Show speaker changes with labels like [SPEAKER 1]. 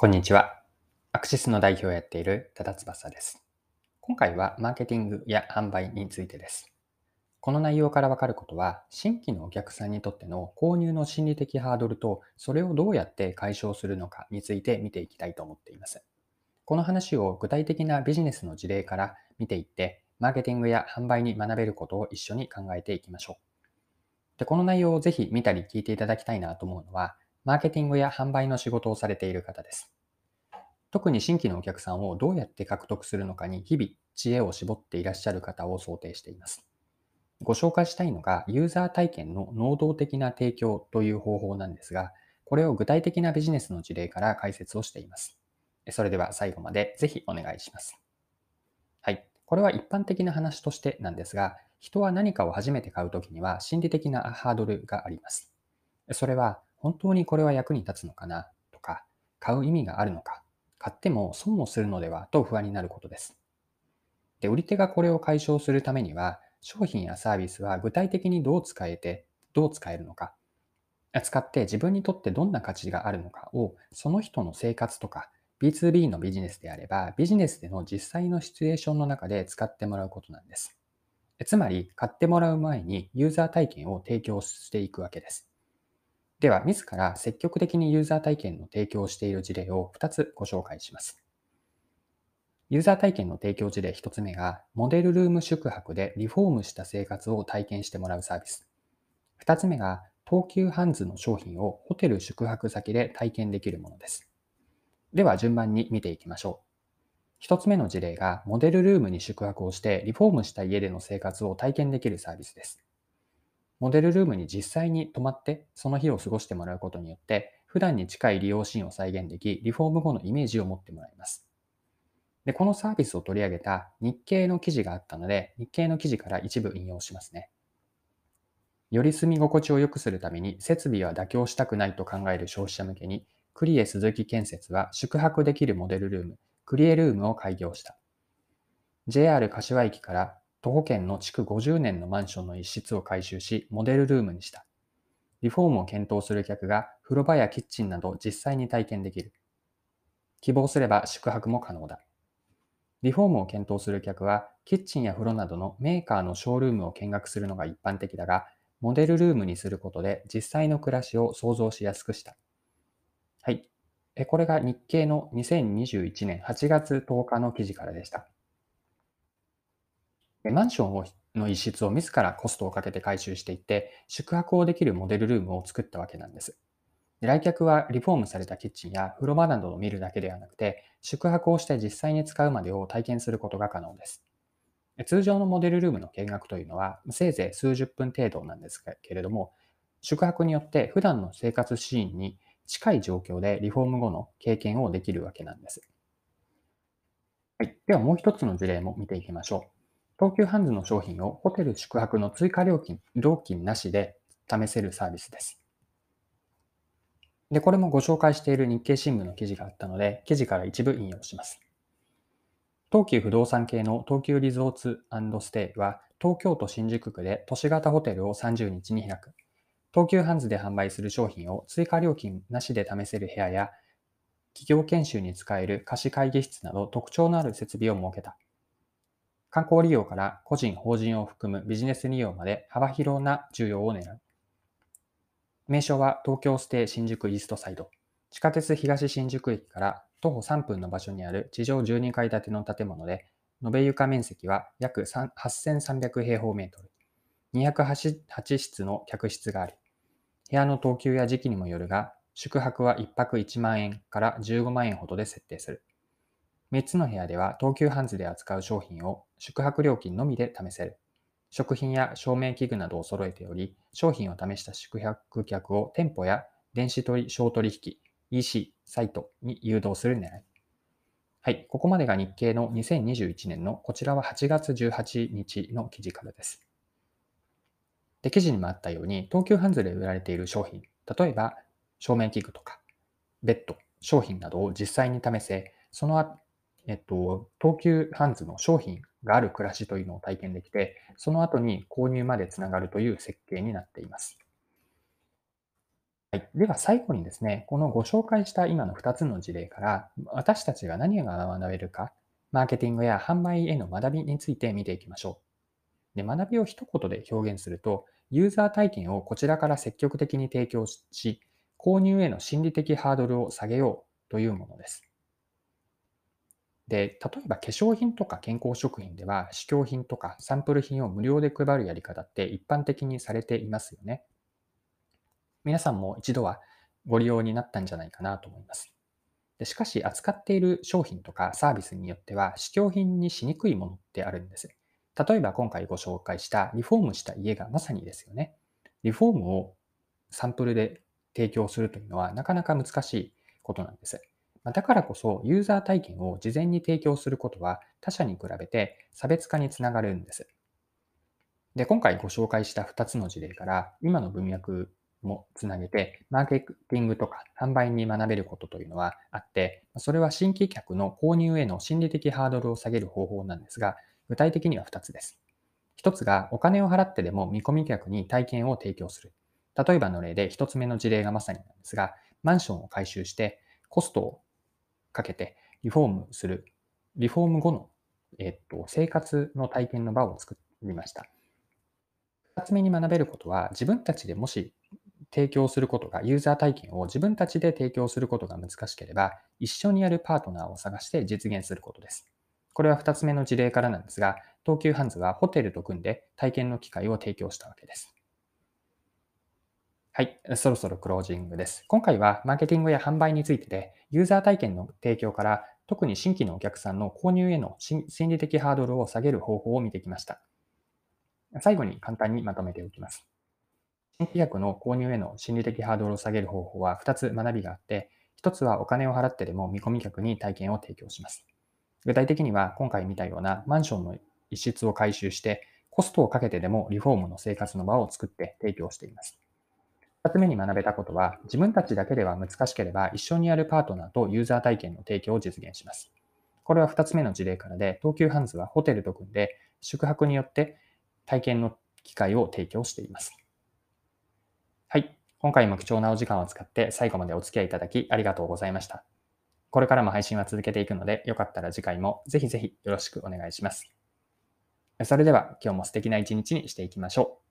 [SPEAKER 1] こんにちは。アクシスの代表をやっている多田翼です。今回はマーケティングや販売についてです。この内容からわかることは、新規のお客さんにとっての購入の心理的ハードルと、それをどうやって解消するのかについて見ていきたいと思っています。この話を具体的なビジネスの事例から見ていって、マーケティングや販売に学べることを一緒に考えていきましょう。でこの内容をぜひ見たり聞いていただきたいなと思うのは、マーケティングや販売の仕事をされている方です。特に新規のお客さんをどうやって獲得するのかに日々知恵を絞っていらっしゃる方を想定しています。ご紹介したいのがユーザー体験の能動的な提供という方法なんですが、これを具体的なビジネスの事例から解説をしています。それでは最後までぜひお願いします。はい。これは一般的な話としてなんですが、人は何かを初めて買うときには心理的なハードルがあります。それは本当にこれは役に立つのかな？とか、買う意味があるのか、買っても損をするのではと不安になることです。で、売り手がこれを解消するためには、商品やサービスは具体的にどう使えて、どう使えるのか、使って自分にとってどんな価値があるのかを、その人の生活とか、B2B のビジネスであれば、ビジネスでの実際のシチュエーションの中で使ってもらうことなんです。つまり、買ってもらう前にユーザー体験を提供していくわけです。では、自ら積極的にユーザー体験の提供をしている事例を2つご紹介します。ユーザー体験の提供事例1つ目が、モデルルーム宿泊でリフォームした生活を体験してもらうサービス。2つ目が、東急ハンズの商品をホテル宿泊先で体験できるものです。では、順番に見ていきましょう。1つ目の事例が、モデルルームに宿泊をしてリフォームした家での生活を体験できるサービスです。モデルルームに実際に泊まってその日を過ごしてもらうことによって、普段に近い利用シーンを再現でき、リフォーム後のイメージを持ってもらいます。で、このサービスを取り上げた日経の記事があったので、日経の記事から一部引用しますね。より住み心地を良くするために設備は妥協したくないと考える消費者向けに、クリエ鈴木建設は宿泊できるモデルルーム、クリエルームを開業した。JR 柏駅から徒歩圏の築50年のマンションの一室を改修し、モデルルームにした。リフォームを検討する客が風呂場やキッチンなど実際に体験できる。希望すれば宿泊も可能だ。リフォームを検討する客は、キッチンや風呂などのメーカーのショールームを見学するのが一般的だが、モデルルームにすることで実際の暮らしを想像しやすくした。はい。これが日経の2021年8月10日の記事からでした。マンションをの一室を自らコストをかけて改修していって、宿泊をできるモデルルームを作ったわけなんです。来客はリフォームされたキッチンや風呂場などを見るだけではなくて、宿泊をして実際に使うまでを体験することが可能です。通常のモデルルームの見学というのは、せいぜい数十分程度なんですけれども、宿泊によって普段の生活シーンに近い状況でリフォーム後の経験をできるわけなんです。はい、ではもう一つの事例も見ていきましょう。東急ハンズの商品をホテル宿泊の追加料金、料金なしで試せるサービスです。で、これもご紹介している日経新聞の記事があったので、記事から一部引用します。東急不動産系の東急リゾーツステイは、東京都新宿区で都市型ホテルを30日に開く。東急ハンズで販売する商品を追加料金なしで試せる部屋や、企業研修に使える貸し会議室など特徴のある設備を設けた。観光利用から個人、法人を含むビジネス利用まで幅広な需要を狙う。名称は東京ステイ新宿イーストサイド。地下鉄東新宿駅から徒歩3分の場所にある地上12階建ての建物で、延べ床面積は約8300平方メートル。208室の客室があり、部屋の等級や時期にもよるが、宿泊は1泊1万円から15万円ほどで設定する。3つの部屋では東急ハンズで扱う商品を宿泊料金のみで試せる。食品や照明器具などを揃えており、商品を試した宿泊客を店舗や電子取商取引、EC、サイトに誘導する狙い。はい。ここまでが日経の2021年の、こちらは8月18日の記事からです。で、記事にもあったように、東急ハンズで売られている商品、例えば、照明器具とか、ベッド、商品などを実際に試せ、そのえっと、東急ハンズの商品がある暮らしというのを体験できて、その後に購入までつながるという設計になっています。はい、では最後にですね、このご紹介した今の2つの事例から、私たちが何が学べるか、マーケティングや販売への学びについて見ていきましょう。で学びを一言で表現すると、ユーザー体験をこちらから積極的に提供し、購入への心理的ハードルを下げようというものです。で、例えば化粧品とか健康食品では試供品とかサンプル品を無料で配るやり方って一般的にされていますよね。皆さんも一度はご利用になったんじゃないかなと思います。でしかし、扱っている商品とかサービスによっては試供品にしにくいものってあるんです。例えば今回ご紹介したリフォームした家がまさにですよね。リフォームをサンプルで提供するというのはなかなか難しいことなんです。だからこそユーザー体験を事前に提供することは他社に比べて差別化につながるんです。で、今回ご紹介した2つの事例から今の文脈もつなげて、マーケティングとか販売に学べることというのはあって、それは新規客の購入への心理的ハードルを下げる方法なんですが、具体的には2つです。1つがお金を払ってでも見込み客に体験を提供する。例えばの例で1つ目の事例がまさになんですが、マンションを改修してコストをかけてリフォームする。リフォーム後の、えっと、生活の体験の場を作りました。2つ目に学べることは、自分たちでもし提供することが、ユーザー体験を自分たちで提供することが難しければ、一緒にやるパートナーを探して実現することです。これは2つ目の事例からなんですが、東急ハンズはホテルと組んで体験の機会を提供したわけです。はい、そろそろクロージングです。今回はマーケティングや販売についてで、ユーザー体験の提供から特に新規のお客さんの購入への心理的ハードルを下げる方法を見てきました。最後に簡単にまとめておきます。新規約の購入への心理的ハードルを下げる方法は2つ学びがあって、1つはお金を払ってでも見込み客に体験を提供します。具体的には今回見たようなマンションの一室を改修してコストをかけてでもリフォームの生活の場を作って提供しています。2つ目に学べたことは自分たちだけでは難しければ一緒にやるパートナーとユーザー体験の提供を実現します。これは2つ目の事例からで東急ハンズはホテルと組んで宿泊によって体験の機会を提供しています。はい。今回も貴重なお時間を使って最後までお付き合いいただきありがとうございました。これからも配信は続けていくので、よかったら次回もぜひぜひよろしくお願いします。それでは今日も素敵な一日にしていきましょう。